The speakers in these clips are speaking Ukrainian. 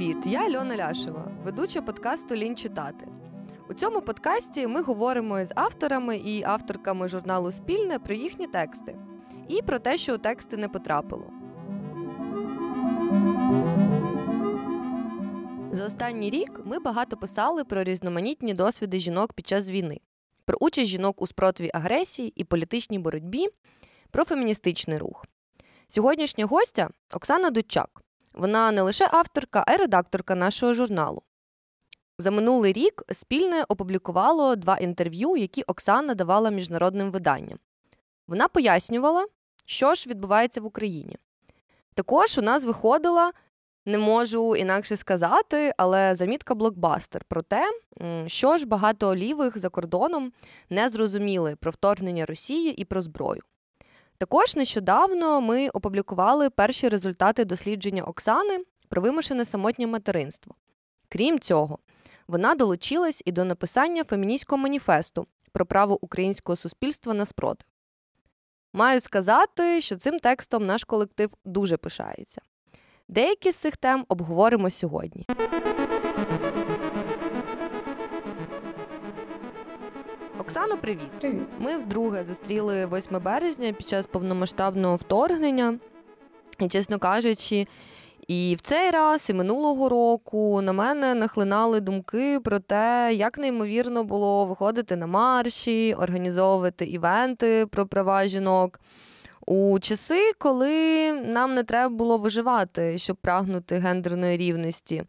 Привіт! Я Альона Ляшева, ведуча подкасту Лінь читати. У цьому подкасті ми говоримо з авторами і авторками журналу Спільне про їхні тексти і про те, що у тексти не потрапило. За останній рік ми багато писали про різноманітні досвіди жінок під час війни, про участь жінок у спротиві агресії і політичній боротьбі, про феміністичний рух. Сьогоднішня гостя Оксана Дудчак. Вона не лише авторка, а й редакторка нашого журналу. За минулий рік спільне опублікувало два інтерв'ю, які Оксана давала міжнародним виданням. Вона пояснювала, що ж відбувається в Україні. Також у нас виходила, не можу інакше сказати, але замітка блокбастер про те, що ж багато лівих за кордоном не зрозуміли про вторгнення Росії і про зброю. Також нещодавно ми опублікували перші результати дослідження Оксани про вимушене самотнє материнство. Крім цього, вона долучилась і до написання феміністського маніфесту про право українського суспільства на спротив. Маю сказати, що цим текстом наш колектив дуже пишається. Деякі з цих тем обговоримо сьогодні. Оксано, привіт! Привіт! Ми вдруге зустріли 8 березня під час повномасштабного вторгнення. І, чесно кажучи, і в цей раз, і минулого року на мене нахлинали думки про те, як неймовірно було виходити на марші, організовувати івенти про права жінок. У часи, коли нам не треба було виживати, щоб прагнути гендерної рівності.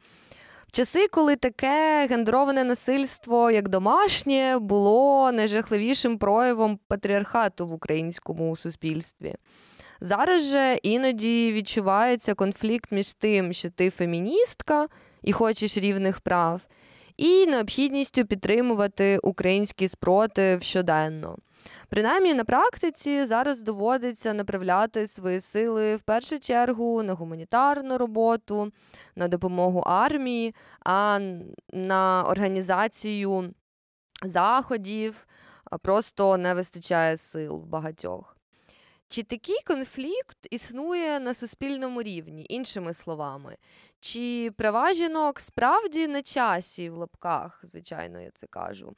Часи, коли таке гендероване насильство, як домашнє, було найжахливішим проявом патріархату в українському суспільстві. Зараз же іноді відчувається конфлікт між тим, що ти феміністка і хочеш рівних прав, і необхідністю підтримувати український спротив щоденно. Принаймні на практиці зараз доводиться направляти свої сили в першу чергу на гуманітарну роботу, на допомогу армії, а на організацію заходів просто не вистачає сил в багатьох. Чи такий конфлікт існує на суспільному рівні, іншими словами? Чи права жінок справді на часі в лапках, звичайно, я це кажу,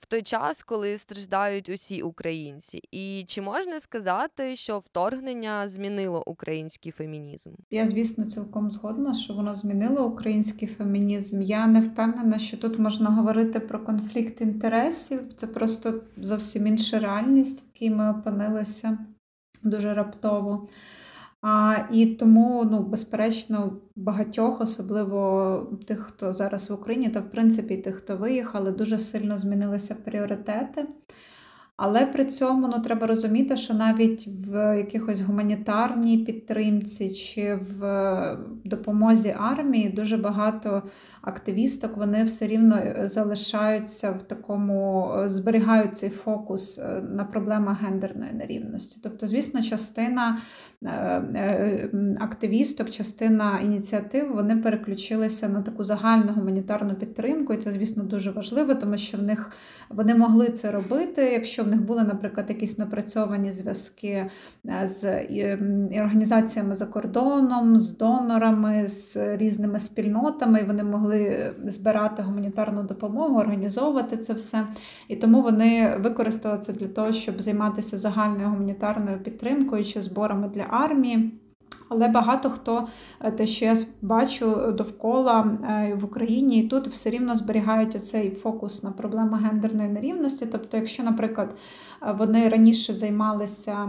в той час, коли страждають усі українці? І чи можна сказати, що вторгнення змінило український фемінізм? Я, звісно, цілком згодна, що воно змінило український фемінізм. Я не впевнена, що тут можна говорити про конфлікт інтересів. Це просто зовсім інша реальність, в якій ми опинилися дуже раптово. А, І тому, ну, безперечно, багатьох, особливо тих, хто зараз в Україні, та в принципі тих, хто виїхали, дуже сильно змінилися пріоритети. Але при цьому ну, треба розуміти, що навіть в якихось гуманітарній підтримці чи в допомозі армії дуже багато активісток вони все рівно залишаються в такому, зберігають цей фокус е, на проблемах гендерної нерівності. Тобто, звісно, частина Е, е, активісток, частина ініціатив вони переключилися на таку загальну гуманітарну підтримку, і це, звісно, дуже важливо, тому що в них вони могли це робити, якщо в них були, наприклад, якісь напрацьовані зв'язки е, з організаціями за кордоном, з донорами, з різними спільнотами, і вони могли збирати гуманітарну допомогу, організовувати це все. І тому вони використали це для того, щоб займатися загальною гуманітарною підтримкою чи зборами для армії. Але багато хто, е, те, що я бачу довкола е, в Україні, і тут все рівно зберігають оцей фокус на проблему гендерної нерівності. Тобто, якщо, наприклад, вони раніше займалися,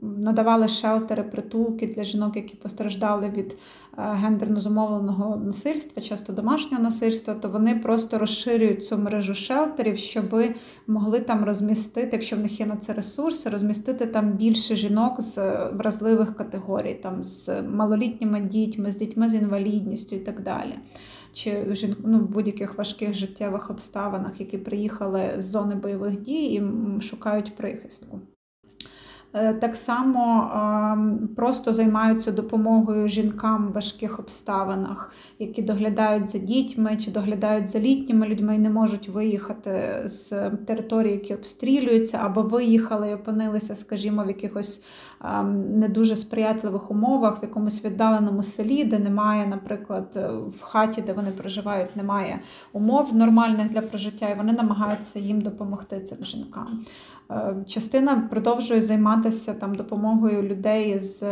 надавали шелтери, притулки для жінок, які постраждали від е, гендерно зумовленого насильства, часто домашнього насильства, то вони просто розширюють цю мережу шелтерів, щоб могли там розмістити, якщо в них є на це ресурси, розмістити там більше жінок з вразливих категорій, там з малолітніми дітьми, з дітьми з інвалідністю і так далі чи ну, в будь-яких важких життєвих обставинах, які приїхали з зони бойових дій і шукають прихистку. Е, так само ем, просто займаються допомогою жінкам в важких обставинах, які доглядають за дітьми чи доглядають за літніми людьми і не можуть виїхати з території, які обстрілюються, або виїхали і опинилися, скажімо, в якихось ем, не дуже сприятливих умовах, в якомусь віддаленому селі, де немає, наприклад, в хаті, де вони проживають, немає умов нормальних для прожиття, і вони намагаються їм допомогти цим жінкам. Е, частина продовжує займатися там допомогою людей з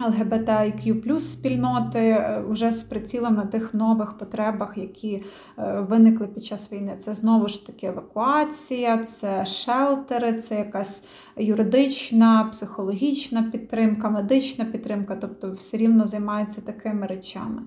ЛГБТІQ спільноти вже е, з прицілом на тих нових потребах, які е, виникли під час війни. Це знову ж таки евакуація, це шелтери, це якась юридична, психологічна підтримка, медична підтримка, тобто все рівно займаються такими речами.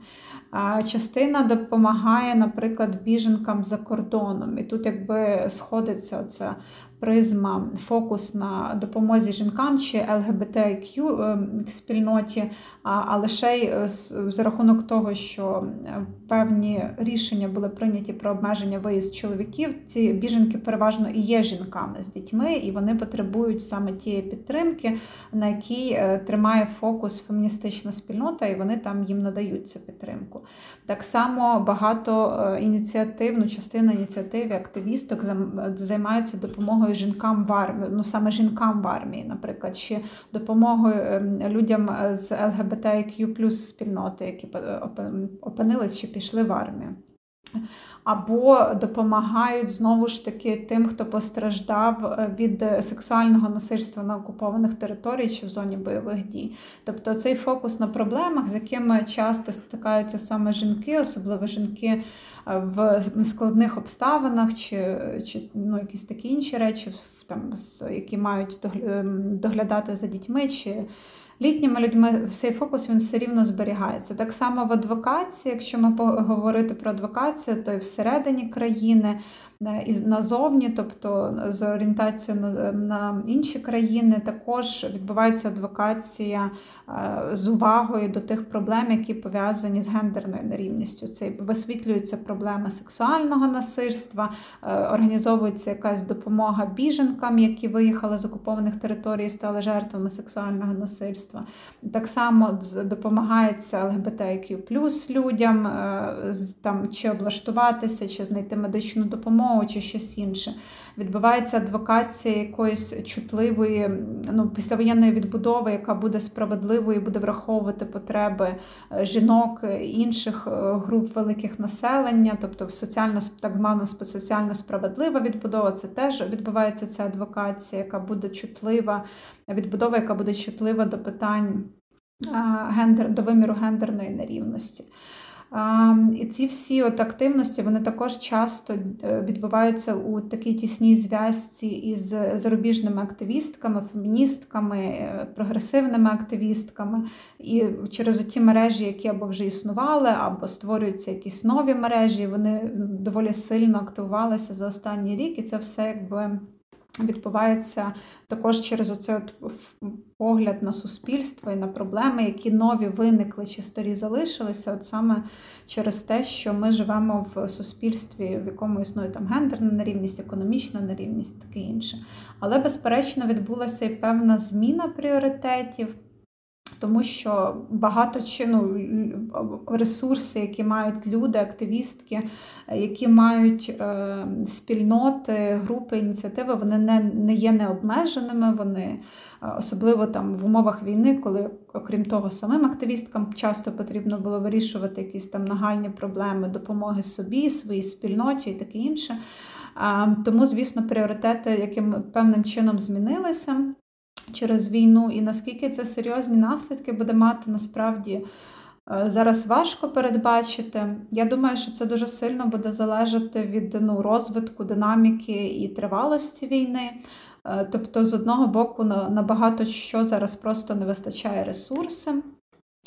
Частина допомагає, наприклад, біженкам за кордоном. І тут якби сходиться оця призма, фокус на допомозі жінкам чи ЛГБТQ ем, спільноті, а лише й е, за рахунок того, що е, певні рішення були прийняті про обмеження виїзд чоловіків. Ці біженки переважно і є жінками з дітьми, і вони потребують саме тієї підтримки, на якій е, тримає фокус феміністична спільнота, і вони там їм надають цю підтримку. Так само багато ініціатив, ну частина ініціатив активісток займаються допомогою жінкам в армії, ну саме жінкам в армії, наприклад, чи допомогою ем, людям з ЛГБТQ спільноти, які опинились чи пішли в армію. Або допомагають знову ж таки тим, хто постраждав е, від сексуального насильства на окупованих територіях чи в зоні бойових дій. Тобто цей фокус на проблемах, з якими часто стикаються саме жінки, особливо жінки е, в складних обставинах, чи чи ну, якісь такі інші речі, там, які мають ем, доглядати за дітьми. чи літніми людьми цей фокус він все рівно зберігається. Так само в адвокації, якщо ми говорити про адвокацію, то і всередині країни назовні, тобто з орієнтацією на, на інші країни, також відбувається адвокація е, з увагою до тих проблем, які пов'язані з гендерною нерівністю. Це висвітлюються проблеми сексуального насильства, е, організовується якась допомога біженкам, які виїхали з окупованих територій і стали жертвами сексуального насильства. Так само допомагається ЛГБТQ людям там чи облаштуватися, чи знайти медичну допомогу допомогу чи щось інше. Відбувається адвокація якоїсь чутливої, ну, післявоєнної відбудови, яка буде справедливою, буде враховувати потреби е, жінок е, інших е, груп великих населення, тобто соціально так звана соціально справедлива відбудова. Це теж відбувається ця адвокація, яка буде чутлива, відбудова, яка буде чутлива до питань гендер, до виміру гендерної нерівності. І ці всі от активності вони також часто е, відбуваються у такій тісній зв'язці із зарубіжними активістками, феміністками, е, прогресивними активістками. І через ті мережі, які або вже існували, або створюються якісь нові мережі, вони доволі сильно активувалися за останній рік, і це все якби відбувається також через оцей погляд на суспільство і на проблеми, які нові виникли чи старі залишилися, от саме через те, що ми живемо в суспільстві, в якому існує там гендерна нерівність, економічна нерівність, таке інше. Але, безперечно, відбулася і певна зміна пріоритетів тому що багато чину ресурси, які мають люди, активістки, які мають е, спільноти, групи, ініціативи, вони не не є необмеженими. Вони е, особливо там в умовах війни, коли, окрім того, самим активісткам часто потрібно було вирішувати якісь там нагальні проблеми допомоги собі, своїй спільноті і таке інше. Тому, звісно, пріоритети, яким певним чином змінилися через війну, і наскільки це серйозні наслідки буде мати насправді. Е, зараз важко передбачити. Я думаю, що це дуже сильно буде залежати від ну, розвитку, динаміки і тривалості війни. Е, тобто, з одного боку, на багато що зараз просто не вистачає ресурсів,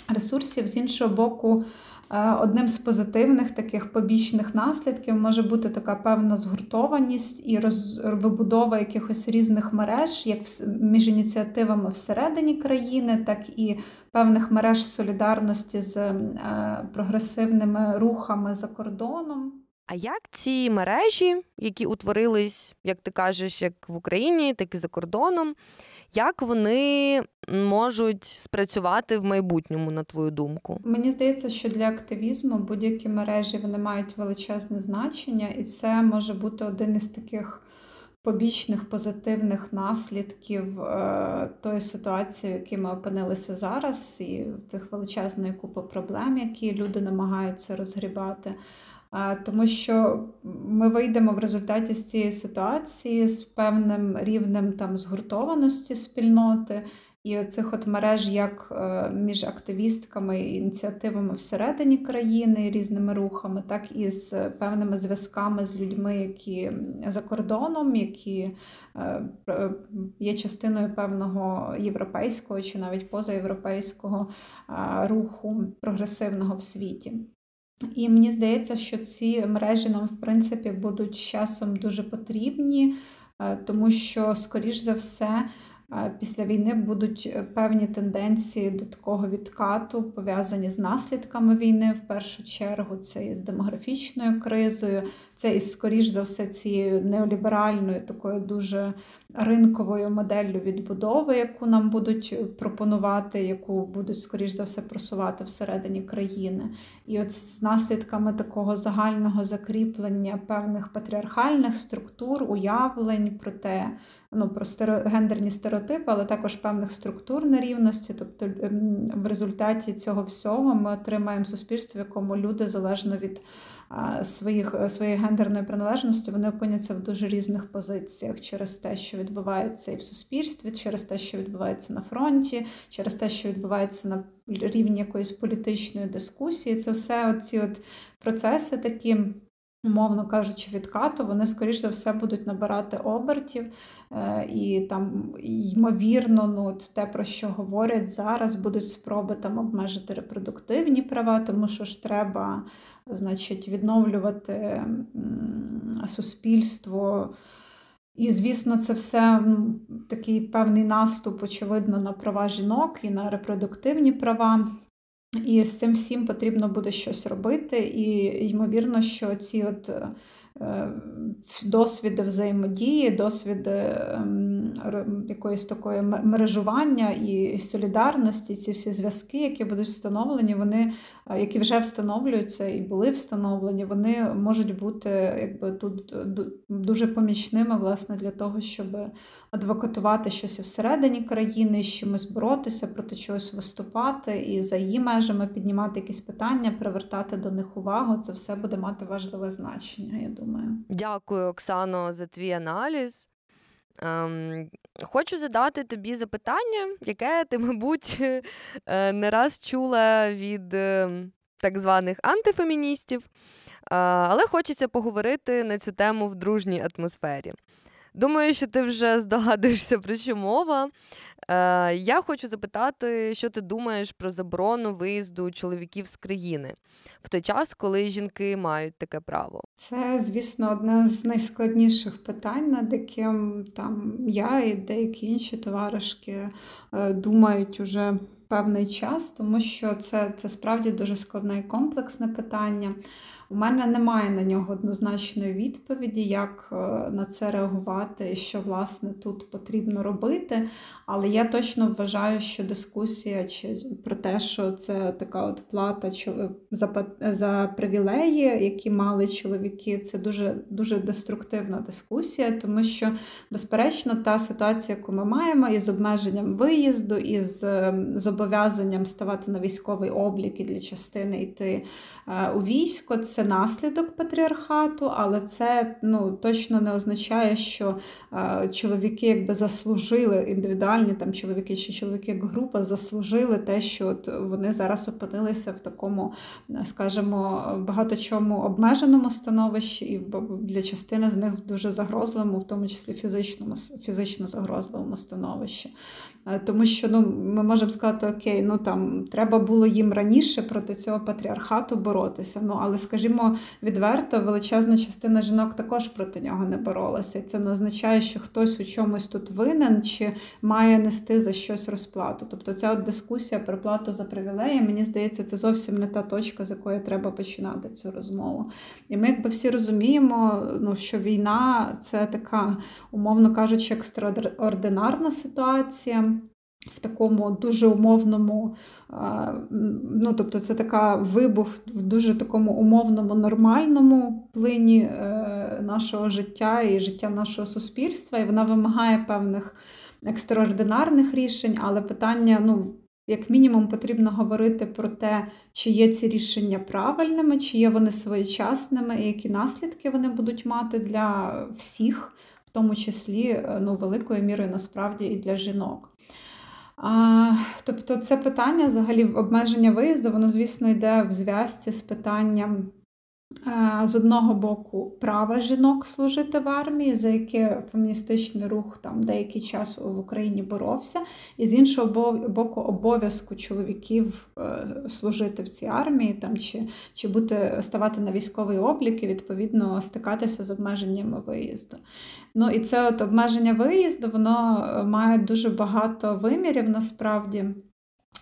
ресурсів, з іншого боку, Е, одним з позитивних таких побічних наслідків може бути така певна згуртованість і вибудова якихось різних мереж, як між ініціативами всередині країни, так і певних мереж солідарності з е, прогресивними рухами за кордоном. А як ці мережі, які утворились, як ти кажеш, як в Україні, так і за кордоном, Як вони можуть спрацювати в майбутньому, на твою думку? Мені здається, що для активізму будь-які мережі вони мають величезне значення, і це може бути один із таких побічних позитивних наслідків е, тої ситуації, в якій ми опинилися зараз, і цих величезної купи проблем, які люди намагаються розгрібати. Тому що ми вийдемо в результаті з цієї ситуації з певним рівнем там згуртованості спільноти. І оцих от мереж як е, між активістками і ініціативами всередині країни різними рухами, так і з певними зв'язками з людьми, які за кордоном, які е, є частиною певного європейського чи навіть позаєвропейського руху прогресивного в світі. І мені здається, що ці мережі нам, в принципі, будуть часом дуже потрібні, е, тому що, скоріш за все, після війни будуть е, певні тенденції до такого відкату, пов'язані з наслідками війни в першу чергу. Це і з демографічною кризою, це і скоріш за все цією неоліберальною, такою дуже ринковою моделлю відбудови, яку нам будуть пропонувати, яку будуть скоріш за все просувати всередині країни. І от з наслідками такого загального закріплення певних патріархальних структур, уявлень про те, ну про гендерні стереотипи, але також певних структур нерівності. Тобто ем, в результаті цього всього ми отримаємо суспільство, в якому люди залежно від своїх, своєї гендерної приналежності, вони опиняться в дуже різних позиціях через те, що відбувається і в суспільстві, через те, що відбувається на фронті, через те, що відбувається на рівні якоїсь політичної дискусії. Це все оці от процеси такі умовно кажучи, відкату, вони, скоріш за все, будуть набирати обертів. Е, і там, ймовірно, ну, те, про що говорять зараз, будуть спроби там обмежити репродуктивні права, тому що ж треба значить, відновлювати суспільство. І, звісно, це все такий певний наступ, очевидно, на права жінок і на репродуктивні права. І з цим всім потрібно буде щось робити. І ймовірно, що ці от Е, досвіди взаємодії, досвіди ем, якоїсь такої мережування і солідарності, ці всі зв'язки, які будуть встановлені, вони, е, які вже встановлюються і були встановлені, вони можуть бути якби тут дуже помічними власне для того, щоб адвокатувати щось всередині країни, з чимось боротися, проти чогось виступати і за її межами піднімати якісь питання, привертати до них увагу. Це все буде мати важливе значення. Я думаю. Дякую, Оксано, за твій аналіз. Ем, Хочу задати тобі запитання, яке ти, мабуть, е, не раз чула від ем, так званих антифеміністів, але хочеться поговорити на цю тему в дружній атмосфері. Думаю, що ти вже здогадуєшся, про що мова. Е, Я хочу запитати, що ти думаєш про заборону виїзду чоловіків з країни в той час, коли жінки мають таке право? Це, звісно, одне з найскладніших питань, над яким там я і деякі інші товаришки е, думають уже певний час, тому що це, це справді дуже складне і комплексне питання. У мене немає на нього однозначної відповіді, як е, на це реагувати і що власне тут потрібно робити. Але я точно вважаю, що дискусія чи про те, що це така от плата за за привілеї, які мали чоловіки, це дуже дуже деструктивна дискусія, тому що, безперечно, та ситуація, яку ми маємо, із обмеженням виїзду, із ем, зобов'язанням ставати на військовий облік і для частини йти е, у військо це наслідок патріархату, але це ну, точно не означає, що е, чоловіки якби заслужили індивідуальні там чоловіки чи чоловіки як група заслужили те, що от вони зараз опинилися в такому, скажімо, багато чому обмеженому становищі, і для частини з них в дуже загрозливому, в тому числі фізичному, фізично загрозливому становищі. Е, тому що ну, ми можемо сказати, окей, ну там треба було їм раніше проти цього патріархату боротися. Ну, але, скажімо, відверто, величезна частина жінок також проти нього не боролася. І це не означає, що хтось у чомусь тут винен чи має нести за щось розплату. Тобто ця от дискусія про плату за привілеї, мені здається, це зовсім не та точка, з якої треба починати цю розмову. І ми, якби всі розуміємо, ну, що війна це така, умовно кажучи, екстраординарна ситуація. В такому дуже умовному, ну тобто це така вибух в дуже такому умовному нормальному плині е, нашого життя і життя нашого суспільства, і вона вимагає певних екстраординарних рішень, але питання, ну, як мінімум, потрібно говорити про те, чи є ці рішення правильними, чи є вони своєчасними, і які наслідки вони будуть мати для всіх, в тому числі е, ну, великою мірою насправді і для жінок. А, Тобто, це питання взагалі обмеження виїзду, воно, звісно, йде в зв'язці з питанням з одного боку права жінок служити в армії, за яке феміністичний рух там деякий час в Україні боровся, і з іншого боку, обов'язку чоловіків е, служити в цій армії, там чи чи бути ставати на військовий облік і відповідно стикатися з обмеженнями виїзду. Ну і це от обмеження виїзду, воно е, має дуже багато вимірів насправді.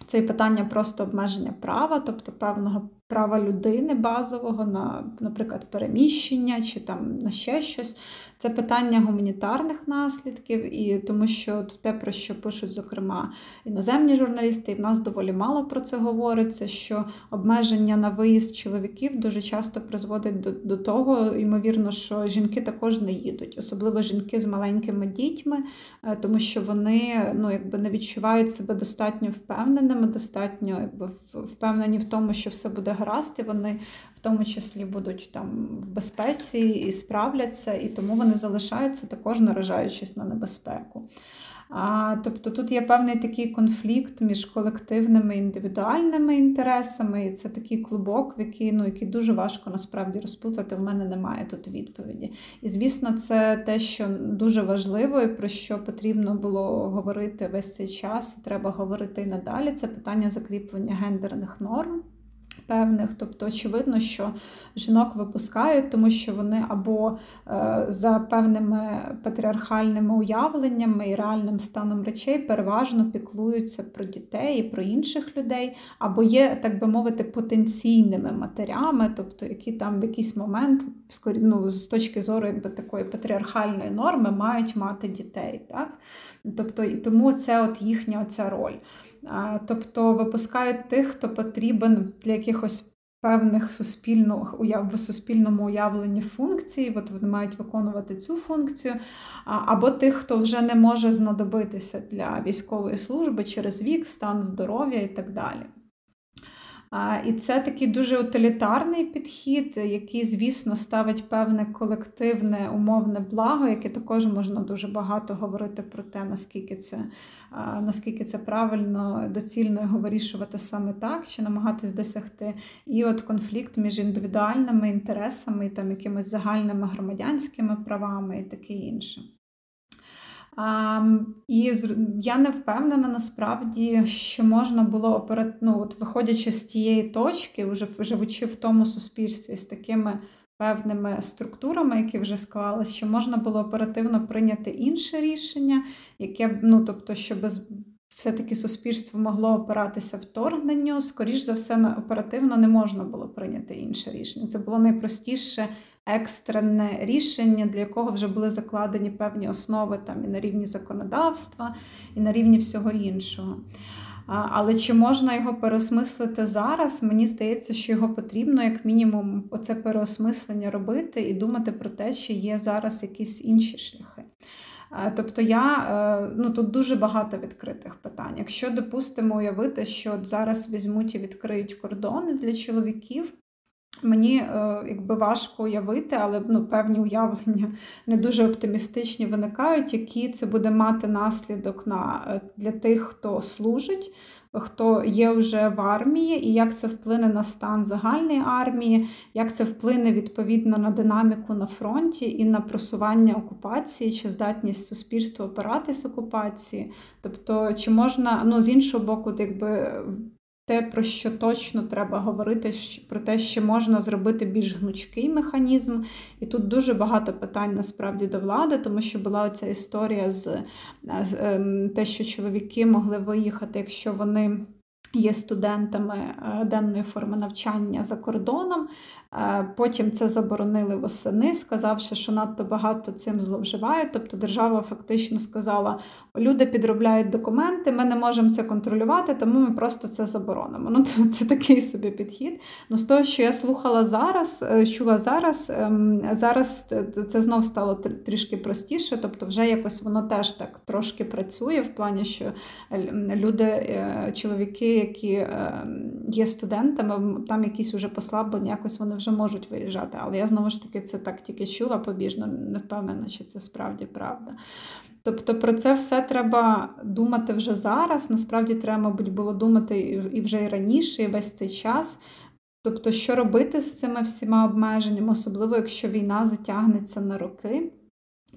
Це питання просто обмеження права, тобто певного права людини базового на, наприклад, переміщення чи там на ще щось. Це питання гуманітарних наслідків, і тому що те, про що пишуть, зокрема, іноземні журналісти, і в нас доволі мало про це говориться, що обмеження на виїзд чоловіків дуже часто призводить до, до того, ймовірно, що жінки також не їдуть, особливо жінки з маленькими дітьми, е, тому що вони ну, якби не відчувають себе достатньо впевненими, достатньо якби впевнені в тому, що все буде гаразд, і вони тому числі будуть там в безпеці і справляться, і тому вони залишаються також наражаючись на небезпеку. А, Тобто тут є певний такий конфлікт між колективними і індивідуальними інтересами, і це такий клубок, в який ну, який дуже важко насправді розплутати. В мене немає тут відповіді. І звісно, це те, що дуже важливо, і про що потрібно було говорити весь цей час, і треба говорити і надалі. Це питання закріплення гендерних норм певних. Тобто, очевидно, що жінок випускають, тому що вони або е, за певними патріархальними уявленнями і реальним станом речей переважно піклуються про дітей і про інших людей, або є, так би мовити, потенційними матерями, тобто які там в якийсь момент, ну, з точки зору якби такої патріархальної норми, мають мати дітей. Так? Тобто, і тому це от їхня оця роль. Тобто випускають тих, хто потрібен для якихось певних суспільно, в суспільному уявленні функцій, от вони мають виконувати цю функцію, або тих, хто вже не може знадобитися для військової служби через вік, стан здоров'я і так далі. І це такий дуже утилітарний підхід, який, звісно, ставить певне колективне умовне благо, яке також можна дуже багато говорити про те, наскільки це наскільки це правильно, доцільно його вирішувати саме так, чи намагатись досягти. І от конфлікт між індивідуальними інтересами і там якимись загальними громадянськими правами і таке інше. А, І я не впевнена насправді, що можна було операт... ну, от виходячи з тієї точки, вже живучи в тому суспільстві з такими певними структурами, які вже склалися, що можна було оперативно прийняти інше рішення, яке ну, тобто, щоб все-таки суспільство могло опиратися вторгненню, скоріш за все, оперативно не можна було прийняти інше рішення. Це було найпростіше екстрене рішення, для якого вже були закладені певні основи там і на рівні законодавства, і на рівні всього іншого. Але чи можна його переосмислити зараз? Мені здається, що його потрібно, як мінімум, оце переосмислення робити і думати про те, чи є зараз якісь інші шляхи. Тобто я е, ну тут дуже багато відкритих питань. Якщо допустимо уявити, що от зараз візьмуть і відкриють кордони для чоловіків, Мені е, якби важко уявити, але ну, певні уявлення не дуже оптимістичні виникають, які це буде мати наслідок на, е, для тих, хто служить, хто є вже в армії, і як це вплине на стан загальної армії, як це вплине відповідно на динаміку на фронті і на просування окупації, чи здатність суспільства опиратись окупації. Тобто, чи можна ну, з іншого боку, якби те, про що точно треба говорити, про те, що можна зробити більш гнучкий механізм. І тут дуже багато питань насправді до влади, тому що була оця історія з, з ем, те, що чоловіки могли виїхати, якщо вони. Є студентами е, денної форми навчання за кордоном, Е, потім це заборонили восени, сказавши, що надто багато цим зловживають. Тобто держава фактично сказала, люди підробляють документи, ми не можемо це контролювати, тому ми просто це заборонимо. Ну, Це, це такий собі підхід. Ну, З того, що я слухала зараз, е, чула зараз, ем, зараз це знов стало трішки простіше, тобто вже якось воно теж так трошки працює в плані, що люди, чоловіки, які ем, є студентами, там якісь вже послаблення, якось вони вже можуть виїжджати. Але я знову ж таки це так тільки чула побіжно, не впевнена, чи це справді правда. Тобто про це все треба думати вже зараз. Насправді треба, мабуть, було думати і вже і раніше, і весь цей час. Тобто, що робити з цими всіма обмеженнями, особливо якщо війна затягнеться на роки.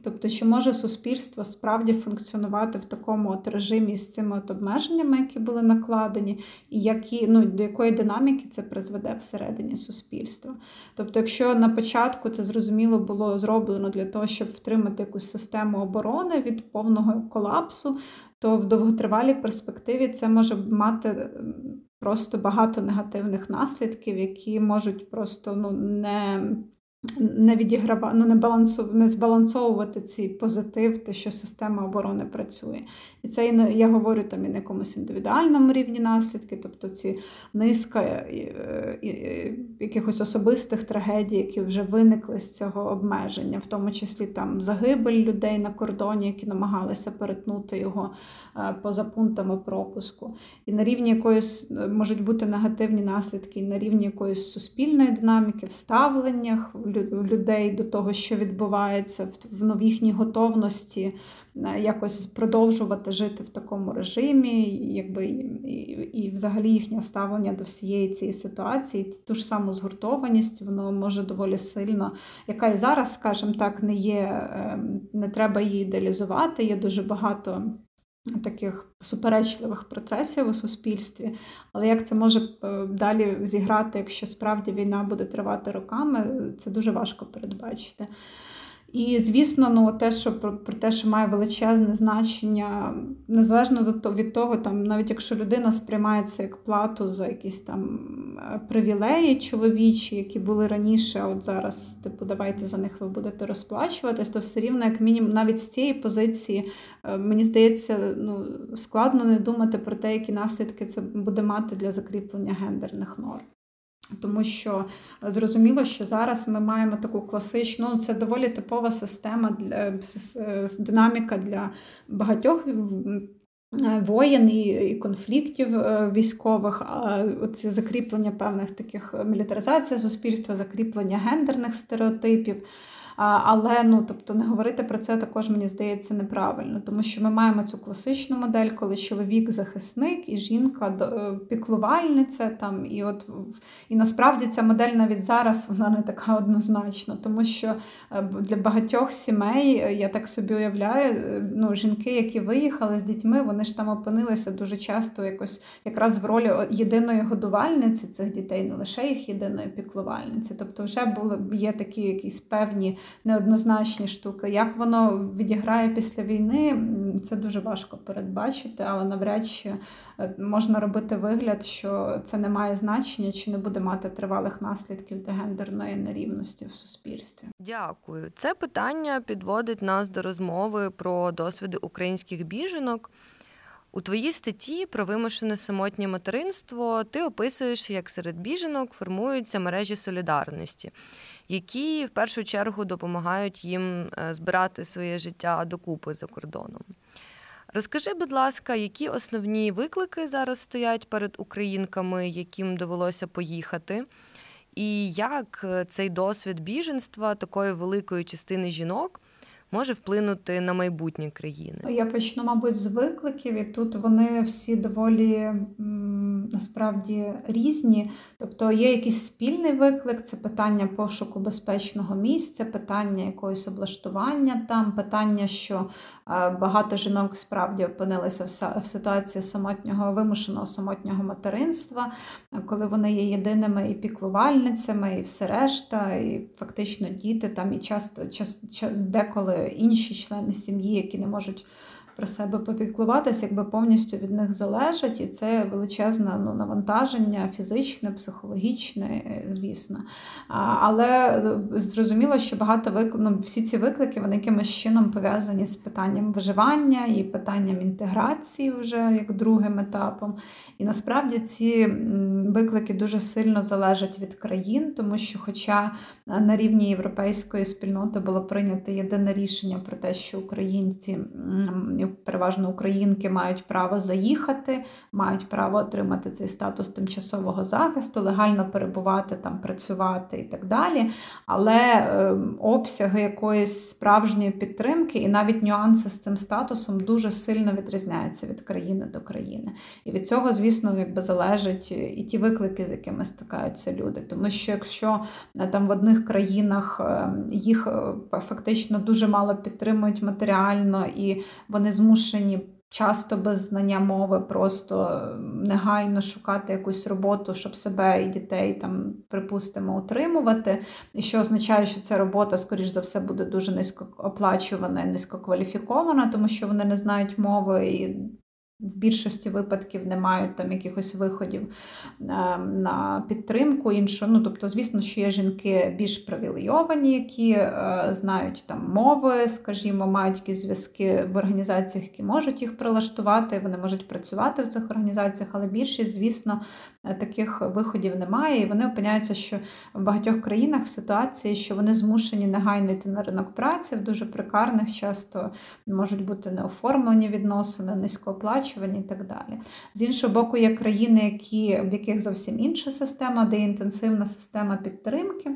Тобто, чи може суспільство справді функціонувати в такому от режимі з цими от обмеженнями, які були накладені, і які, ну, до якої динаміки це призведе всередині суспільства? Тобто, якщо на початку це зрозуміло було зроблено для того, щоб втримати якусь систему оборони від повного колапсу, то в довготривалій перспективі це може мати просто багато негативних наслідків, які можуть просто ну, не не відіграва, ну, не, балансу, не збалансовувати цей позитив, те, що система оборони працює. І це я говорю там і на якомусь індивідуальному рівні наслідки, тобто ці низка е, якихось особистих трагедій, які вже виникли з цього обмеження, в тому числі там загибель людей на кордоні, які намагалися перетнути його е, поза пунктами пропуску. І на рівні якоїсь е, можуть бути негативні наслідки, і на рівні якоїсь суспільної динаміки, в ставленнях людей до того, що відбувається в їхній готовності е, якось продовжувати жити в такому режимі, якби і, взагалі їхнє ставлення до всієї цієї ситуації, ту ж саму згуртованість, воно може доволі сильно, яка і зараз, скажімо так, не є, ем, не треба її ідеалізувати. Є дуже багато таких суперечливих процесів у суспільстві. Але як це може е, далі зіграти, якщо справді війна буде тривати роками, це дуже важко передбачити. І, звісно, ну, те, що про, про те, що має величезне значення, незалежно від того, там, навіть якщо людина сприймається як плату за якісь там е, привілеї чоловічі, які були раніше, а от зараз, типу, давайте за них ви будете розплачуватись, то все рівно, як мінімум, навіть з цієї позиції, е, мені здається, ну, складно не думати про те, які наслідки це буде мати для закріплення гендерних норм. Тому що е, зрозуміло, що зараз ми маємо таку класичну, ну, це доволі типова система для е, е, динаміка для багатьох воєн і, конфліктів військових, оці закріплення певних таких мілітаризація суспільства, закріплення гендерних стереотипів. Але ну, тобто не говорити про це також мені здається неправильно, тому що ми маємо цю класичну модель, коли чоловік захисник і жінка е, піклувальниця. Там, І от і насправді ця модель навіть зараз вона не така однозначна, тому що е, для багатьох сімей е, я так собі уявляю, ну, жінки, які виїхали з дітьми, вони ж там опинилися дуже часто якось якраз в ролі єдиної годувальниці цих дітей, не лише їх єдиної піклувальниці. Тобто, вже були є такі якісь певні неоднозначні штуки. Як воно відіграє після війни, це дуже важко передбачити, але навряд чи е, можна робити вигляд, що це не має значення чи не буде мати тривалих наслідків для гендерної нерівності в суспільстві. Дякую. Це питання підводить нас до розмови про досвіди українських біженок. У твоїй статті про вимушене самотнє материнство ти описуєш, як серед біженок формуються мережі солідарності, які в першу чергу допомагають їм е, збирати своє життя докупи за кордоном. Розкажи, будь ласка, які основні виклики зараз стоять перед українками, яким довелося поїхати, і як е, цей досвід біженства такої великої частини жінок може вплинути на майбутнє країни? Я почну, мабуть, з викликів, і тут вони всі доволі насправді різні. Тобто є якийсь спільний виклик, це питання пошуку безпечного місця, питання якогось облаштування там, питання, що багато жінок справді опинилися в ситуації самотнього вимушеного самотнього материнства, коли вони є єдиними і піклувальницями, і все решта, і фактично діти там і часто часто деколи інші члени сім'ї, які не можуть про себе попіклуватися, якби повністю від них залежать, і це величезне ну, навантаження, фізичне, психологічне, звісно. Але е, зрозуміло, що багато вик... ну, всі ці виклики вони якимось чином пов'язані з питанням виживання і питанням інтеграції вже як другим етапом. І насправді ці виклики дуже сильно залежать від країн, тому що, хоча на рівні європейської спільноти було прийнято єдине рішення про те, що українці переважно українки мають право заїхати, мають право отримати цей статус тимчасового захисту, легально перебувати там, працювати і так далі. Але е, обсяги якоїсь справжньої підтримки і навіть нюанси з цим статусом дуже сильно відрізняються від країни до країни. І від цього, звісно, якби залежать і ті виклики, з якими стикаються люди. Тому що якщо е, там в одних країнах е, їх е, фактично дуже мало підтримують матеріально і вони змушені. Часто без знання мови просто негайно шукати якусь роботу, щоб себе і дітей там, припустимо, утримувати. І що означає, що ця робота, скоріш за все, буде дуже низько оплачувана і низькокваліфікована, тому що вони не знають мови і в більшості випадків не мають там якихось виходів е, на підтримку іншу. Ну, тобто, звісно, що є жінки більш привілейовані, які е, знають там мови, скажімо, мають якісь зв'язки в організаціях, які можуть їх прилаштувати, вони можуть працювати в цих організаціях, але більшість, звісно, таких виходів немає, і вони опиняються, що в багатьох країнах в ситуації, що вони змушені негайно йти на ринок праці, в дуже прикарних, часто можуть бути неоформлені відносини, низькооплачувані і так далі. З іншого боку, є країни, які, в яких зовсім інша система, де інтенсивна система підтримки.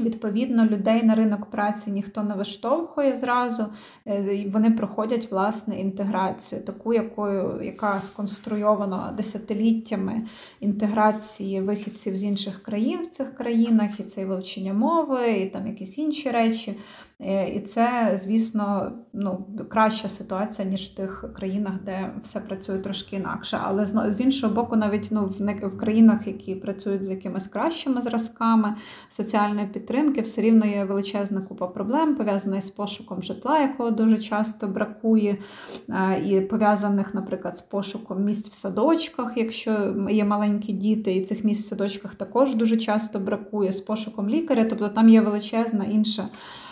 Відповідно, людей на ринок праці ніхто не виштовхує зразу, е, вони проходять власне інтеграцію, таку, якою, яка сконструйована десятиліттями інтеграції вихідців з інших країн в цих країнах, і це і вивчення мови, і там якісь інші речі. Е, і це, звісно, ну, краща ситуація, ніж в тих країнах, де все працює трошки інакше. Але з іншого боку, навіть ну, в країнах, які працюють з якимись кращими зразками соціальної підтримки, все рівно є величезна купа проблем, пов'язаних з пошуком житла, якого дуже часто бракує, е, і пов'язаних, наприклад, з пошуком місць в садочках, якщо є маленькі діти, і цих місць в садочках також дуже часто бракує, з пошуком лікаря, тобто там є величезна інша.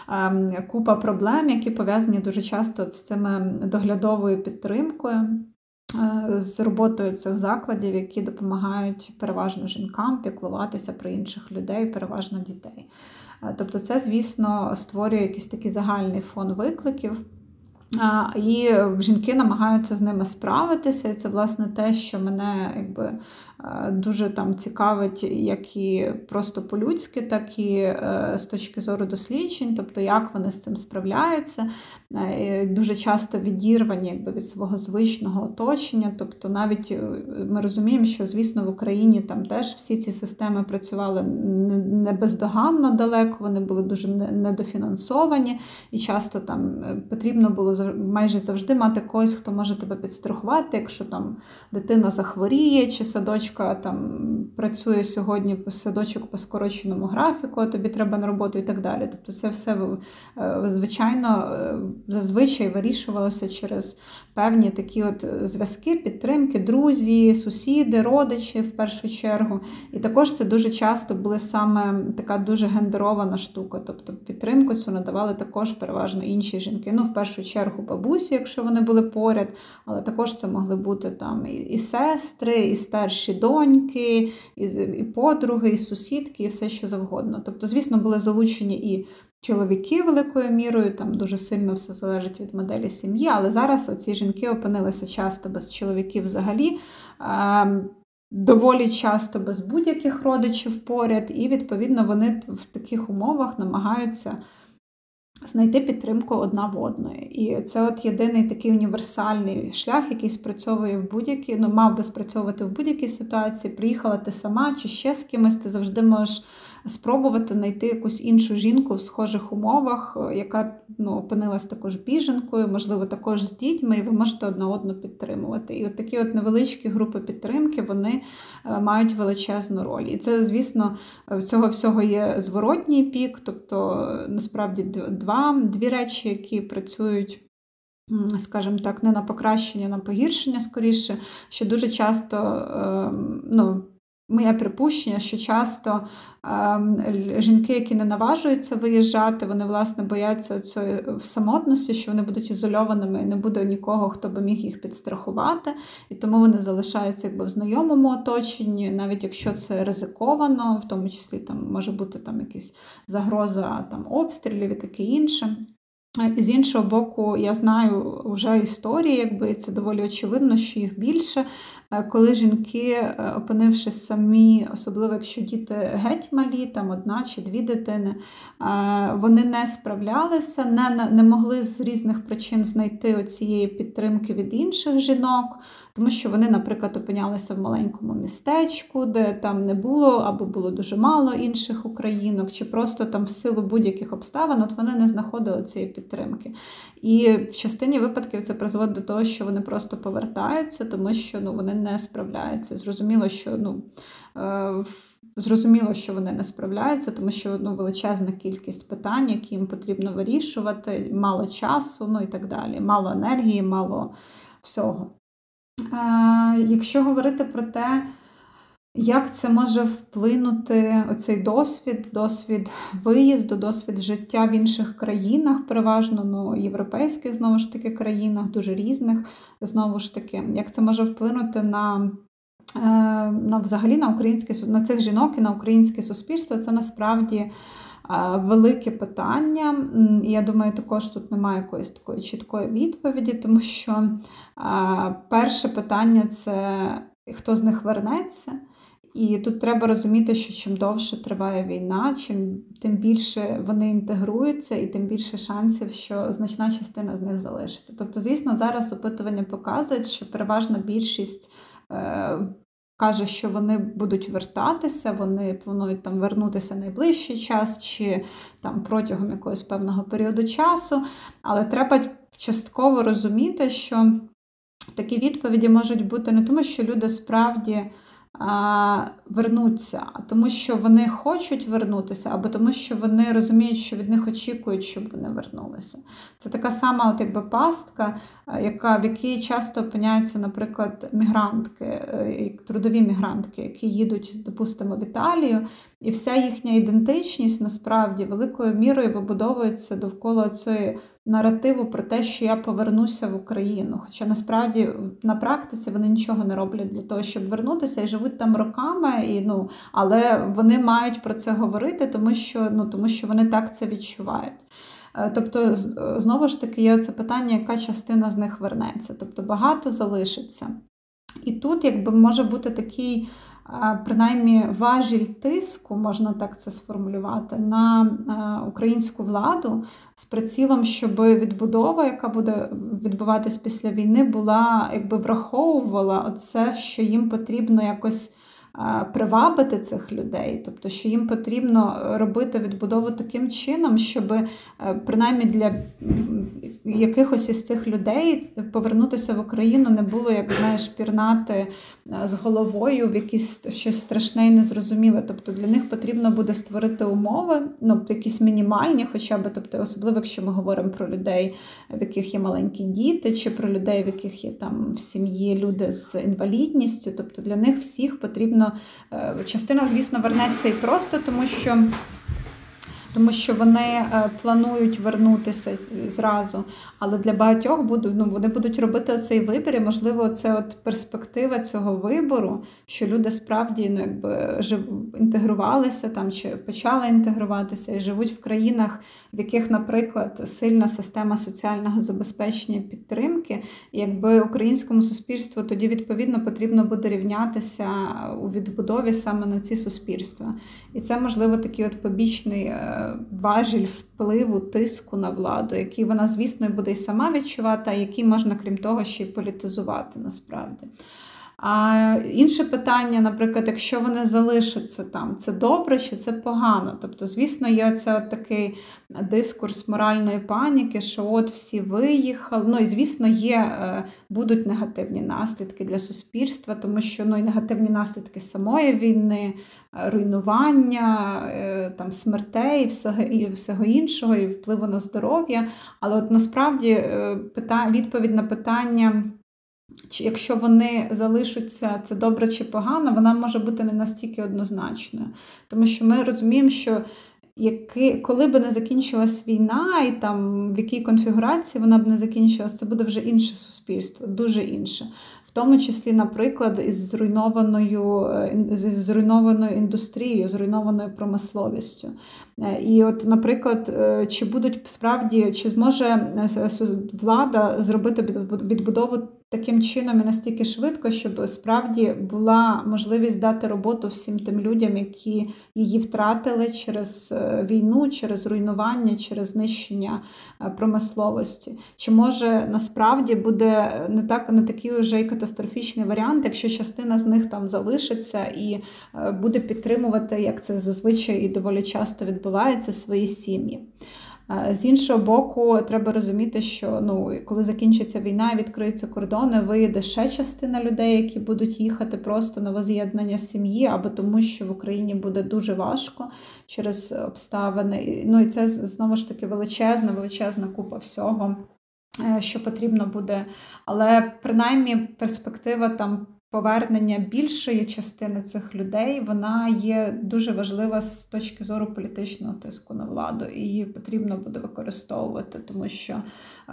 Ем, купа проблем, які пов'язані дуже часто з цими доглядовою підтримкою. Е, з роботою цих закладів, які допомагають переважно жінкам піклуватися про інших людей, переважно дітей. Е, тобто, це, звісно, створює якийсь такий загальний фон викликів. І жінки намагаються з ними справитися. І це, власне, те, що мене якби дуже там цікавить, як і просто по-людськи, так і е, з точки зору досліджень, тобто як вони з цим справляються. Е, дуже часто відірвані якби, від свого звичного оточення. Тобто, навіть ми розуміємо, що, звісно, в Україні там теж всі ці системи працювали не бездоганно далеко, вони були дуже недофінансовані, і часто там потрібно було майже завжди мати когось, хто може тебе підстрахувати, якщо там дитина захворіє чи садочок дочка там працює сьогодні садочок по скороченому графіку, а тобі треба на роботу і так далі. Тобто це все е, звичайно е, зазвичай вирішувалося через певні такі от зв'язки, підтримки, друзі, сусіди, родичі в першу чергу. І також це дуже часто була саме така дуже гендерована штука. Тобто підтримку цю надавали також переважно інші жінки. Ну, в першу чергу бабусі, якщо вони були поряд, але також це могли бути там і, сестри, і старші доньки, і подруги, і сусідки, і все що завгодно. Тобто, звісно, були залучені і чоловіки великою мірою, там дуже сильно все залежить від моделі сім'ї, але зараз оці жінки опинилися часто без чоловіків взагалі. Доволі часто без будь-яких родичів поряд, і, відповідно, вони в таких умовах намагаються знайти підтримку одна в одної. І це от єдиний такий універсальний шлях, який спрацьовує в будь-якій, ну мав би спрацьовувати в будь-якій ситуації. Приїхала ти сама чи ще з кимось, ти завжди можеш спробувати знайти якусь іншу жінку в схожих умовах, е, яка ну, опинилась також біженкою, можливо, також з дітьми, і ви можете одна одну підтримувати. І от такі от невеличкі групи підтримки вони е, мають величезну роль. І це, звісно, в цього всього є зворотній пік, тобто насправді два, дві речі, які працюють. Скажімо так, не на покращення, на погіршення скоріше, що дуже часто ем, ну, Моє припущення, що часто е, жінки, які не наважуються виїжджати, вони власне бояться цієї самотності, що вони будуть ізольованими і не буде нікого, хто би міг їх підстрахувати, і тому вони залишаються якби в знайомому оточенні, навіть якщо це ризиковано, в тому числі там може бути там якась загроза там обстрілів і таке інше. З іншого боку, я знаю вже історії, якби це доволі очевидно, що їх більше. Е, коли жінки, е, опинившись самі, особливо якщо діти геть малі, там одна чи дві дитини, е, вони не справлялися, не не могли з різних причин знайти оцієї підтримки від інших жінок, тому що вони, наприклад, опинялися в маленькому містечку, де там не було або було дуже мало інших українок, чи просто там в силу будь-яких обставин от вони не знаходили цієї підтримки. І в частині випадків це призводить до того, що вони просто повертаються, тому що ну, вони не справляються. Зрозуміло, що ну. Е, зрозуміло, що вони не справляються, тому що ну, величезна кількість питань, які їм потрібно вирішувати, мало часу, ну і так далі, мало енергії, мало всього. А, Якщо говорити про те, як це може вплинути оцей досвід, досвід виїзду, досвід життя в інших країнах, переважно ну, європейських, знову ж таки, країнах, дуже різних, знову ж таки, як це може вплинути на е, на взагалі на українське на цих жінок і на українське суспільство, це насправді е, велике питання. Я думаю, також тут немає якоїсь такої чіткої відповіді, тому що е, перше питання це хто з них вернеться. І тут треба розуміти, що чим довше триває війна, чим тим більше вони інтегруються, і тим більше шансів, що значна частина з них залишиться. Тобто, звісно, зараз опитування показують, що переважна більшість е, каже, що вони будуть вертатися, вони планують там вернутися найближчий час чи там протягом якогось певного періоду часу. Але треба частково розуміти, що такі відповіді можуть бути не тому, що люди справді вернуться, тому що вони хочуть вернутися, або тому, що вони розуміють, що від них очікують, щоб вони вернулися. Це така сама от якби пастка, яка, в якій часто опиняються, наприклад, мігрантки, е, трудові мігрантки, які їдуть, допустимо, в Італію, і вся їхня ідентичність насправді великою мірою вибудовується довкола цієї наративу про те, що я повернуся в Україну. Хоча насправді на практиці вони нічого не роблять для того, щоб вернутися і живуть там роками, і, ну, але вони мають про це говорити, тому що, ну, тому що вони так це відчувають. Е, тобто, знову ж таки, є це питання, яка частина з них вернеться. Тобто багато залишиться. І тут, якби може бути такий принаймні важіль тиску, можна так це сформулювати, на українську владу з прицілом, щоб відбудова, яка буде відбуватись після війни, була якби враховувала це, що їм потрібно якось привабити цих людей, тобто, що їм потрібно робити відбудову таким чином, щоб е, принаймні для якихось із цих людей повернутися в Україну не було, як знаєш, пірнати е, з головою в якісь щось страшне і незрозуміле. Тобто для них потрібно буде створити умови, ну якісь мінімальні, хоча б, тобто, особливо, якщо ми говоримо про людей, в яких є маленькі діти, чи про людей, в яких є там в сім'ї люди з інвалідністю, тобто для них всіх потрібно. Е, частина, звісно, вернеться і просто, тому що тому що вони е, планують вернутися зразу. Але для багатьох будуть, ну, вони будуть робити цей вибір, і можливо, це от перспектива цього вибору, що люди справді ну, якби, інтегрувалися там чи почали інтегруватися і живуть в країнах, в яких, наприклад, сильна система соціального забезпечення підтримки, і якби українському суспільству тоді відповідно потрібно буде рівнятися у відбудові саме на ці суспільства. І це можливо такий от побічний. Важіль впливу тиску на владу, який вона, звісно, буде і сама відчувати, а який можна, крім того, ще й політизувати насправді. А інше питання, наприклад, якщо вони залишаться там, це добре чи це погано? Тобто, звісно, є от такий дискурс моральної паніки, що от всі виїхали. Ну і звісно, є, е, будуть негативні наслідки для суспільства, тому що ну, і негативні наслідки самої війни, е, руйнування, е, там смертей і всього, і всього іншого, і впливу на здоров'я. Але от насправді відповідь на питання. Чи якщо вони залишаться, це добре чи погано, вона може бути не настільки однозначною. Тому що ми розуміємо, що які, коли б не закінчилась війна, і там в якій конфігурації вона б не закінчилась, це буде вже інше суспільство, дуже інше. В тому числі, наприклад, із зруйнованою е, зруйнованою індустрією, зруйнованою промисловістю. Е, і, от, наприклад, е, чи будуть справді, чи зможе влада зробити відбудову таким чином і настільки швидко, щоб справді була можливість дати роботу всім тим людям, які її втратили через е, війну, через руйнування, через знищення е, промисловості. Чи може насправді буде не так не такий вже й катастрофічний варіант, якщо частина з них там залишиться і е, буде підтримувати, як це зазвичай і доволі часто відбувається, свої сім'ї. З іншого боку, треба розуміти, що ну, коли закінчиться війна відкриються кордони, виїде ще частина людей, які будуть їхати просто на воз'єднання сім'ї, або тому, що в Україні буде дуже важко через обставини. Ну і це знову ж таки величезна, величезна купа всього. Е, що потрібно буде, але принаймні перспектива там повернення більшої частини цих людей вона є дуже важлива з точки зору політичного тиску на владу, і її потрібно буде використовувати, тому що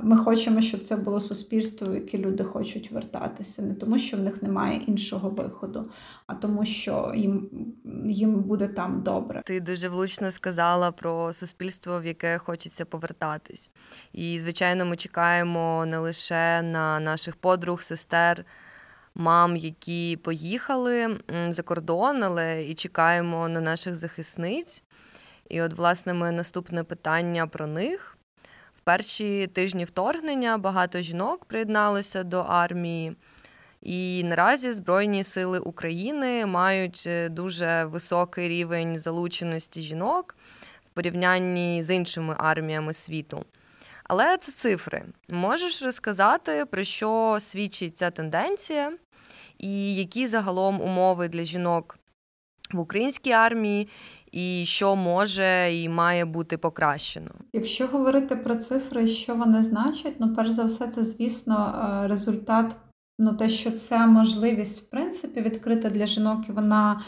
ми хочемо, щоб це було суспільство, в яке люди хочуть вертатися, не тому, що в них немає іншого виходу, а тому, що їм їм буде там добре. Ти дуже влучно сказала про суспільство, в яке хочеться повертатись. І звичайно, ми чекаємо не лише на наших подруг, сестер мам, які поїхали за кордон, але і чекаємо на наших захисниць. І, от, власне, моє наступне питання про них. В перші тижні вторгнення багато жінок приєдналося до армії. І наразі Збройні сили України мають е, дуже високий рівень залученості жінок в порівнянні з іншими арміями світу. Але це цифри. Можеш розказати, про що свідчить ця тенденція, і які загалом умови для жінок в українській армії, і що може і має бути покращено? Якщо говорити про цифри, що вони значать, ну перш за все, це звісно е, результат Ну, те, що це можливість, в принципі, відкрита для жінок, і вона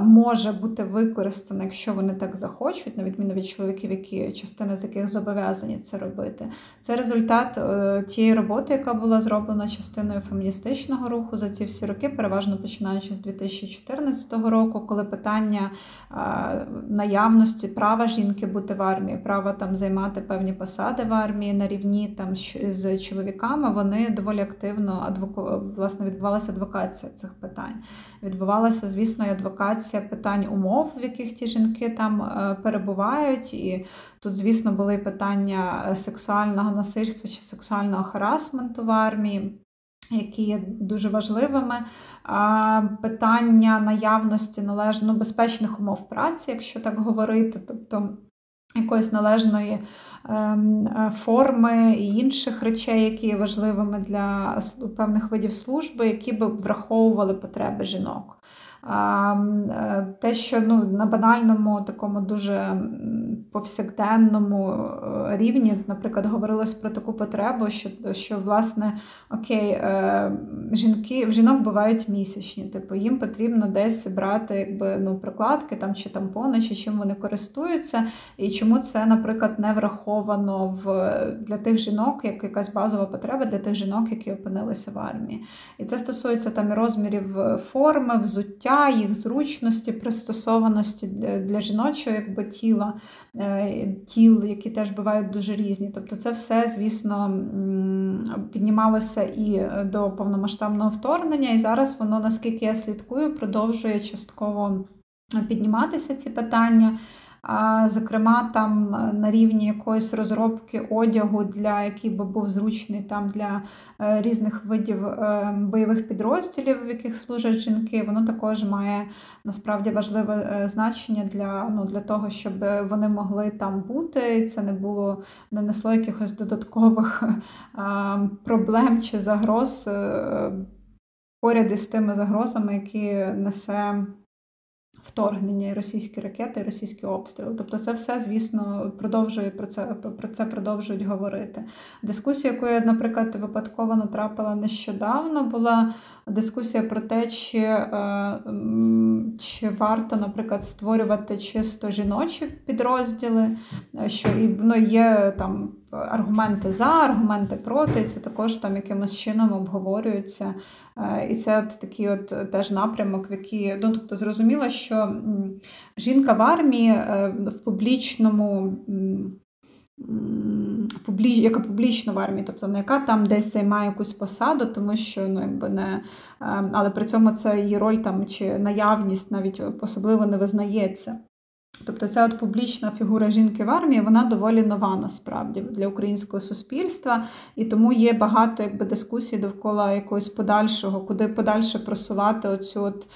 може бути використана, якщо вони так захочуть, на відміну від чоловіків, які частина з яких зобов'язані це робити. Це результат е, тієї роботи, яка була зроблена частиною феміністичного руху за ці всі роки, переважно починаючи з 2014 року, коли питання наявності права жінки бути в армії, права там займати певні посади в армії на рівні там з чоловіками, вони доволі активно адвокували власне відбувалася адвокація цих питань. Відбувалася, звісно, і адвокація питань умов, в яких ті жінки там е, перебувають. І тут, звісно, були питання е, сексуального насильства чи сексуального харасменту в армії. Які є дуже важливими питання наявності належно безпечних умов праці, якщо так говорити, тобто якоїсь належної ем, е, форми і інших речей, які є важливими для певних видів служби, які б враховували потреби жінок. Е, те, що ну, на банальному, такому дуже повсякденному е, рівні, наприклад, говорилось про таку потребу, що, що власне, окей, е, жінки, в жінок бувають місячні, типу їм потрібно десь брати якби, ну, прокладки там, чи тампони, чи чим вони користуються, і чому це, наприклад, не враховано в, для тих жінок, як якась базова потреба для тих жінок, які опинилися в армії. І це стосується там розмірів форми, взуття життя, їх зручності, пристосованості для жіночого якби, тіла, е, тіл, які теж бувають дуже різні. Тобто, це все, звісно, піднімалося і до повномасштабного вторгнення, і зараз воно, наскільки я слідкую, продовжує частково підніматися ці питання. Зокрема, там на рівні якоїсь розробки одягу, для який би був зручний там для різних видів бойових підрозділів, в яких служать жінки, воно також має насправді важливе значення для ну, для того, щоб вони могли там бути. Це не було не несло якихось додаткових проблем чи загроз поряд із тими загрозами, які несе вторгнення і російські ракети, і російські обстріли. Тобто, це все, звісно, продовжує про це про це продовжують говорити. Дискусія, яку я, наприклад, випадково натрапила нещодавно, була дискусія про те, чи е, чи варто, наприклад, створювати чисто жіночі підрозділи, що і ну, є там аргументи за, аргументи проти, і це також там якимось чином обговорюється. Е, і це от такий от теж напрямок, в який ну, тобто зрозуміло, що жінка в армії е, в публічному. Яка публічна в армії, тобто не яка там десь займає якусь посаду, тому що ну якби не е, але при цьому це її роль там чи наявність навіть особливо не визнається. Тобто ця от публічна фігура жінки в армії, вона доволі нова насправді для українського суспільства, і тому є багато якби дискусій довкола якогось подальшого, куди подальше просувати оцю от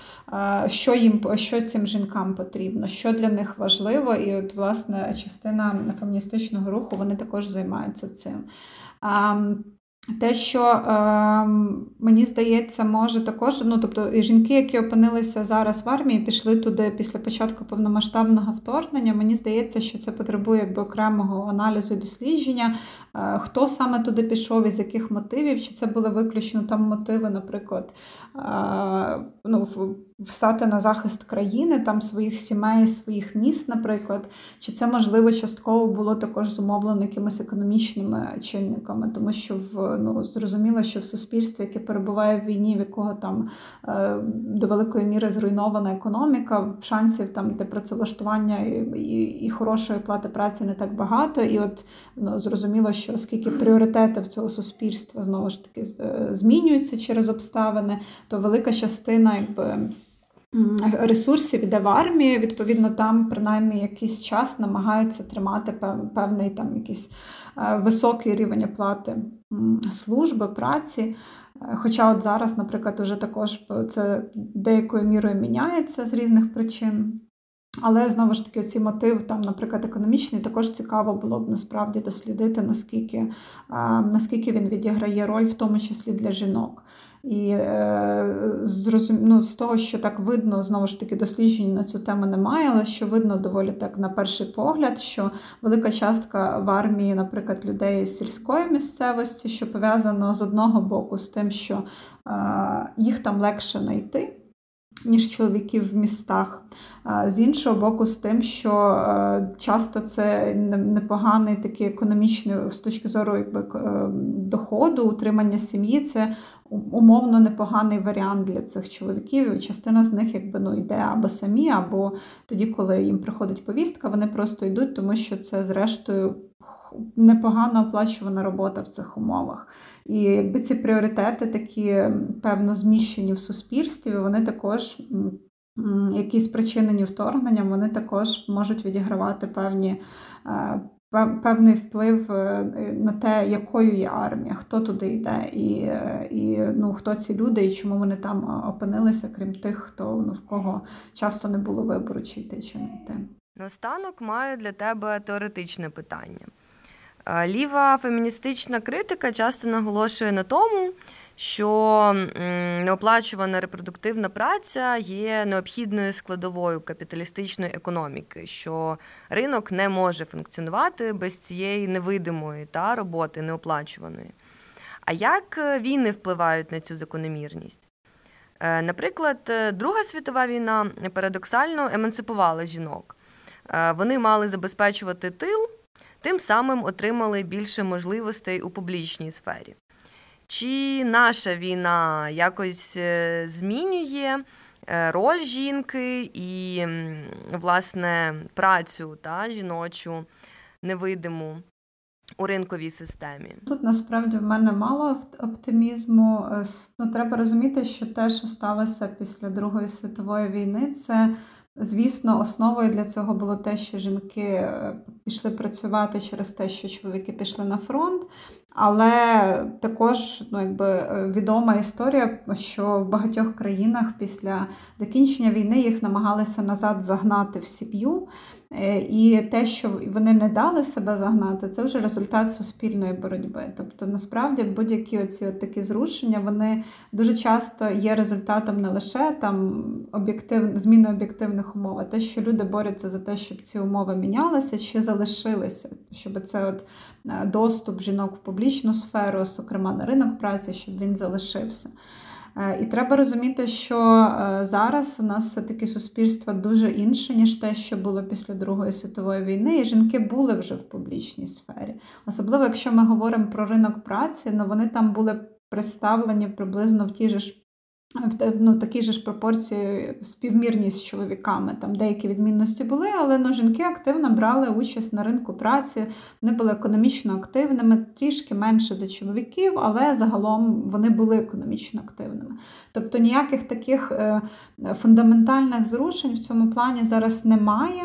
що їм що цим жінкам потрібно, що для них важливо, і от власне частина феміністичного руху вони також займаються цим. Те, що е, мені здається, може також, ну тобто жінки, які опинилися зараз в армії, пішли туди після початку повномасштабного вторгнення. Мені здається, що це потребує якби окремого аналізу і дослідження, е, хто саме туди пішов, із яких мотивів, чи це були виключно там мотиви, наприклад, е, ну, встати на захист країни, там своїх сімей, своїх міст, наприклад, чи це можливо частково було також зумовлено якимись економічними чинниками, тому що в ну зрозуміло, що в суспільстві, яке перебуває в війні, в якого там е, до великої міри зруйнована економіка, шансів там для працевлаштування і, і, і хорошої плати праці не так багато. І от ну, зрозуміло, що оскільки пріоритети в цього суспільства знову ж таки е, змінюються через обставини, то велика частина якби ресурсів іде в армію, відповідно, там принаймні якийсь час намагаються тримати певний там якийсь е, високий рівень оплати служби, праці. Е, хоча от зараз, наприклад, вже також це деякою мірою міняється з різних причин. Але знову ж таки, ці мотив, там, наприклад, економічний, також цікаво було б насправді дослідити, наскільки е, наскільки він відіграє роль, в тому числі для жінок. І е, зрозум... ну, з того, що так видно, знову ж таки, досліджень на цю тему немає, але що видно доволі так на перший погляд, що велика частка в армії, наприклад, людей з сільської місцевості, що пов'язано з одного боку з тим, що е, їх там легше знайти ніж чоловіків в містах. З іншого боку, з тим, що е, часто це непоганий такий економічний з точки зору якби, е, доходу, утримання сім'ї, це умовно непоганий варіант для цих чоловіків. Частина з них якби, ну, йде або самі, або тоді, коли їм приходить повістка, вони просто йдуть, тому що це, зрештою, непогано оплачувана робота в цих умовах. І якби ці пріоритети такі певно зміщені в суспільстві, вони також. Які спричинені вторгненням, вони також можуть відігравати певні, е, певний вплив е, на те, якою є армія, хто туди йде, і і ну, хто ці люди, і чому вони там опинилися, крім тих, хто ну, в кого часто не було вибору, чи йти, чи не йти. Наостанок маю для тебе теоретичне питання. Ліва феміністична критика часто наголошує на тому, що неоплачувана репродуктивна праця є необхідною складовою капіталістичної економіки, що ринок не може функціонувати без цієї невидимої та роботи неоплачуваної. А як е, війни впливають на цю закономірність? Е, наприклад, е, Друга світова війна парадоксально емансипувала жінок. Вони мали забезпечувати тил тим самим отримали більше можливостей у публічній сфері. Чи наша війна якось е, змінює е, роль жінки і, власне, працю та жіночу невидиму у ринковій системі? Тут насправді в мене мало оптимізму. Е, ну, Треба розуміти, що те, що сталося після Другої світової війни, це Звісно, основою для цього було те, що жінки е, пішли працювати через те, що чоловіки пішли на фронт. Але також ну, якби, е, відома історія, що в багатьох країнах після закінчення війни їх намагалися назад загнати в сім'ю. Е, і те, що вони не дали себе загнати, це вже результат суспільної боротьби. Тобто, насправді, будь-які оці от такі зрушення, вони дуже часто є результатом не лише там об'єктив... зміни об'єктивних умов, а те, що люди борються за те, щоб ці умови мінялися чи залишилися, щоб це от е, доступ жінок в публічну сферу, зокрема на ринок праці, щоб він залишився. Е, і треба розуміти, що е, зараз у нас все-таки суспільство дуже інше, ніж те, що було після Другої світової війни, і жінки були вже в публічній сфері. Особливо, якщо ми говоримо про ринок праці, ну вони там були представлені приблизно в тій же ж ну, такі ж пропорції співмірні з чоловіками. Там деякі відмінності були, але ну, жінки активно брали участь на ринку праці, вони були економічно активними, трішки менше за чоловіків, але загалом вони були економічно активними. Тобто ніяких таких е, фундаментальних зрушень в цьому плані зараз немає.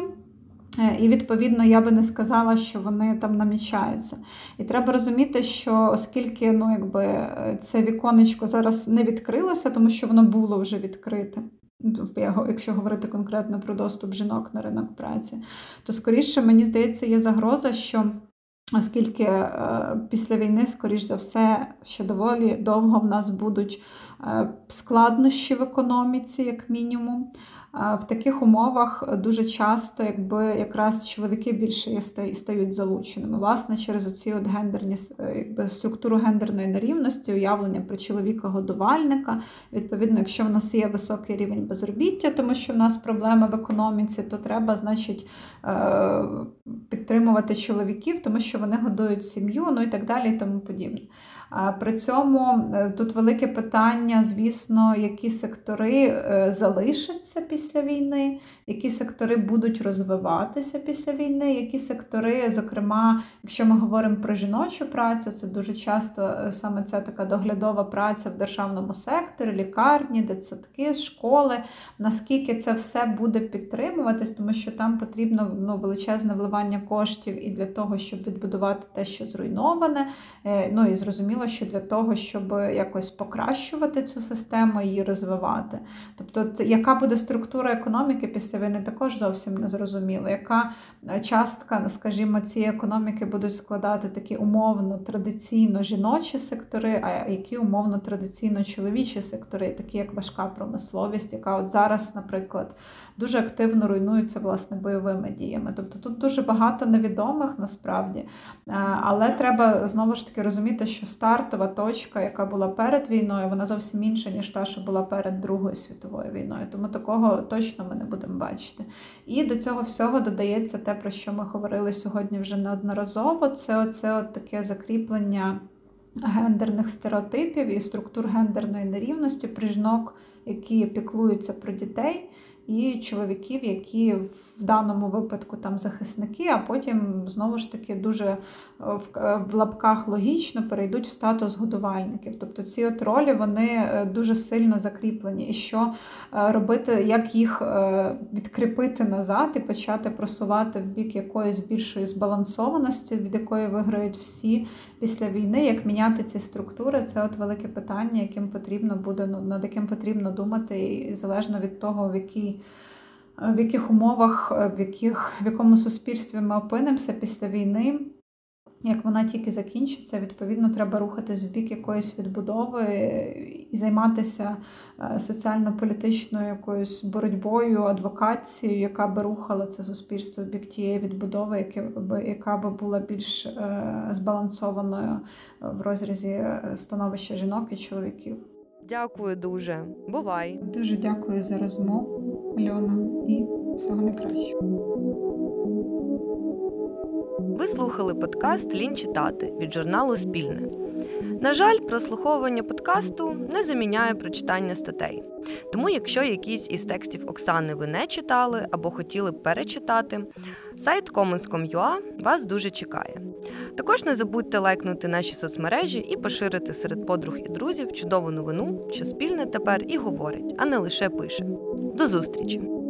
Е, і, відповідно, я би не сказала, що вони там намічаються. І треба розуміти, що оскільки ну, якби, е, це віконечко зараз не відкрилося, тому що воно було вже відкрите. Якщо говорити конкретно про доступ жінок на ринок праці, то скоріше, мені здається, є загроза, що оскільки е, після війни, скоріш за все, ще доволі довго в нас будуть складнощі в економіці, як мінімум. В таких умовах дуже часто, якби якраз чоловіки більше стають залученими. Власне, через оці от гендерні е, якби структуру гендерної нерівності, уявлення про чоловіка-годувальника. Відповідно, якщо в нас є високий рівень безробіття, тому що в нас проблеми в економіці, то треба, значить, е, підтримувати чоловіків, тому що вони годують сім'ю, ну і так далі, і тому подібне. При цьому е, тут велике питання, звісно, які сектори е, залишаться після війни, які сектори будуть розвиватися після війни, які сектори, зокрема, якщо ми говоримо про жіночу працю, це дуже часто е, саме ця така доглядова праця в державному секторі, лікарні, дитсадки, школи. Наскільки це все буде підтримуватись, тому що там потрібно ну, величезне вливання коштів і для того, щоб відбудувати те, що зруйноване. Ну і зрозуміло зрозуміло, що для того, щоб якось покращувати цю систему, її розвивати. Тобто, яка буде структура економіки після війни, також зовсім не зрозуміло. Яка е, частка, скажімо, цієї економіки будуть складати такі умовно традиційно жіночі сектори, а які умовно традиційно чоловічі сектори, такі як важка промисловість, яка от зараз, наприклад, дуже активно руйнуються власне бойовими діями. Тобто тут дуже багато невідомих насправді, е, але треба знову ж таки розуміти, що стартова точка, яка була перед війною, вона зовсім інша, ніж та, що була перед Другою світовою війною. Тому такого точно ми не будемо бачити. І до цього всього додається те, про що ми говорили сьогодні вже неодноразово. Це оце от таке закріплення гендерних стереотипів і структур гендерної нерівності при жінок, які піклуються про дітей і чоловіків, які в даному випадку там захисники, а потім знову ж таки дуже е, в, е, в лапках логічно перейдуть в статус годувальників. Тобто ці от ролі вони е, дуже сильно закріплені. І що робити, як їх відкріпити назад і почати просувати в бік якоїсь більшої збалансованості, від якої виграють всі після війни, як міняти ці структури, це от велике питання, яким потрібно буде ну, над яким потрібно думати, і залежно від того, в якій в яких умовах, в яких, в якому суспільстві ми опинимося після війни. Як вона тільки закінчиться, відповідно, треба рухатись в бік якоїсь відбудови і займатися е, соціально-політичною якоюсь боротьбою, адвокацією, яка би рухала це суспільство в бік тієї відбудови, яка би була більш е, збалансованою в розрізі е, становища жінок і чоловіків. Дякую дуже. Бувай. Дуже дякую за розмову, Альона, і всього найкращого. Ви слухали подкаст Лін читати від журналу Спільне. На жаль, прослуховування подкасту не заміняє прочитання статей. Тому, якщо якісь із текстів Оксани ви не читали або хотіли б перечитати, сайт commons.com.ua вас дуже чекає. Також не забудьте лайкнути наші соцмережі і поширити серед подруг і друзів чудову новину, що спільне тепер і говорить, а не лише пише. До зустрічі!